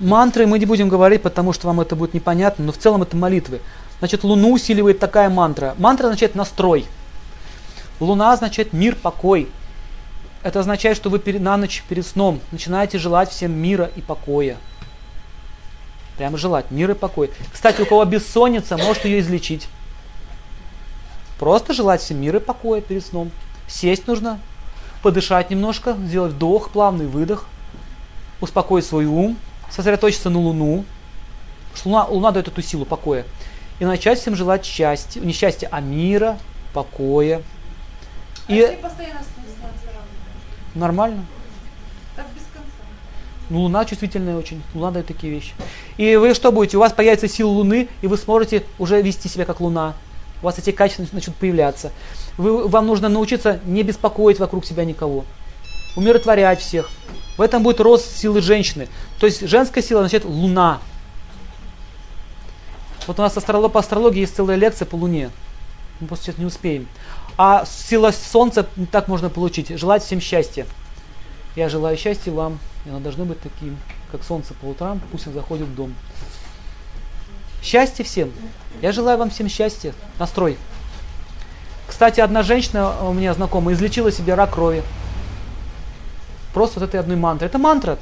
Мантры мы не будем говорить, потому что вам это будет непонятно, но в целом это молитвы. Значит, Луну усиливает такая мантра. Мантра означает настрой. Луна означает мир, покой. Это означает, что вы на ночь перед сном начинаете желать всем мира и покоя. Прямо желать мира и покоя. Кстати, у кого бессонница, может ее излечить. Просто желать всем мира и покоя перед сном. Сесть нужно, подышать немножко, сделать вдох, плавный выдох, успокоить свой ум, сосредоточиться на Луну, что Луна, Луна дает эту силу покоя, и начать всем желать счастья, не счастья, а мира, покоя, а и... постоянно Нормально. Так без конца. Ну, Луна чувствительная очень. Луна дает такие вещи. И вы что будете? У вас появится сила Луны, и вы сможете уже вести себя как Луна. У вас эти качества начнут появляться. Вы, вам нужно научиться не беспокоить вокруг себя никого. Умиротворять всех. В этом будет рост силы женщины. То есть женская сила означает Луна. Вот у нас по астрологии есть целая лекция по Луне. Мы просто сейчас не успеем. А сила солнца так можно получить. Желать всем счастья. Я желаю счастья вам, и оно должно быть таким, как солнце по утрам, пусть он заходит в дом. Счастье всем. Я желаю вам всем счастья. Настрой. Кстати, одна женщина у меня знакомая излечила себе рак крови. Просто вот этой одной мантрой. Это мантра.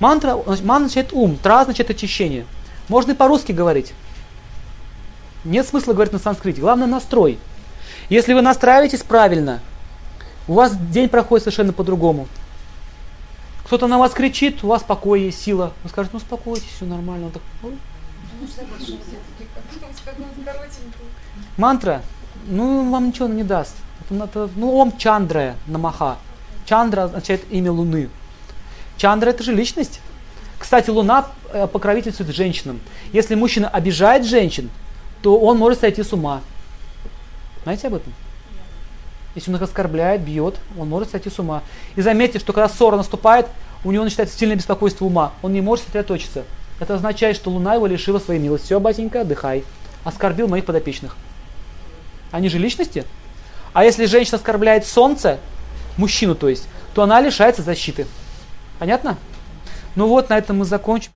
Мантра, мантра означает ум, тра означает очищение. Можно и по-русски говорить. Нет смысла говорить на санскрите. Главное настрой. Если вы настраиваетесь правильно, у вас день проходит совершенно по-другому. Кто-то на вас кричит, у вас покой есть, сила. Вы скажете, ну успокойтесь, все нормально. Он так, Мантра, ну вам ничего не даст. Это, ну ом Чандра Намаха. Чандра означает имя Луны. Чандра это же личность. Кстати, Луна э, покровительствует женщинам. Если мужчина обижает женщин, то он может сойти с ума. Знаете об этом? Если он их оскорбляет, бьет, он может сойти с ума. И заметьте, что когда ссора наступает, у него начинается сильное беспокойство ума. Он не может сосредоточиться. Это означает, что Луна его лишила своей милости. Все, батенька, отдыхай. Оскорбил моих подопечных. Они же личности. А если женщина оскорбляет Солнце, мужчину то есть, то она лишается защиты. Понятно? Ну вот, на этом мы закончим.